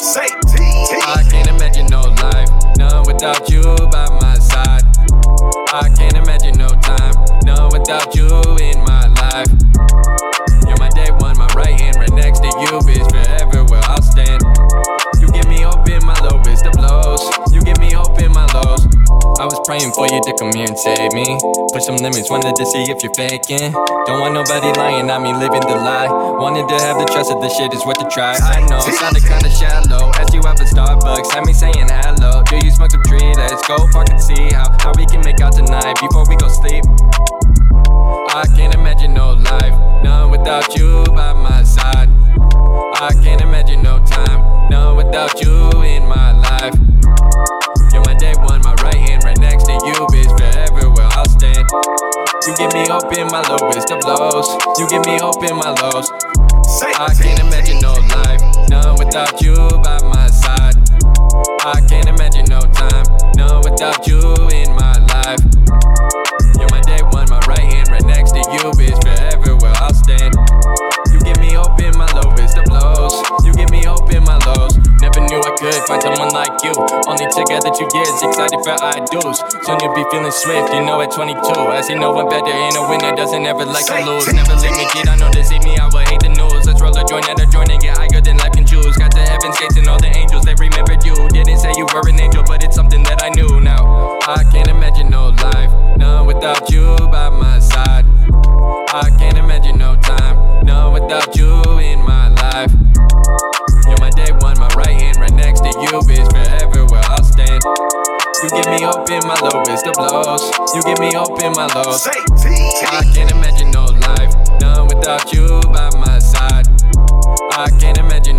Say, I can't imagine no life, none without you. Was praying for you to come here and save me. Push some limits, wanted to see if you're faking. Don't want nobody lying, I mean living the lie. Wanted to have the trust that the shit is worth a try. I know, sounded kinda shallow. Asked you out for Starbucks, had me saying hello. Do you smoke some tree? Let's go and see how, how we can make out tonight before we go You give me hope in my lowest of lows. You give me hope in my lows. I can't imagine no life, none without you by my side. I can't imagine no time, none without you someone like you. Only together two years, excited for I do's. Soon you'll be feeling swift, you know at 22. As you know, I'm better in a winner, doesn't ever like to lose. Never leave me, kid. I know to see me, I will hate the news. You get me up in my lowest of lows. You get me up in my lows. I can't imagine no life, done without you by my side. I can't imagine.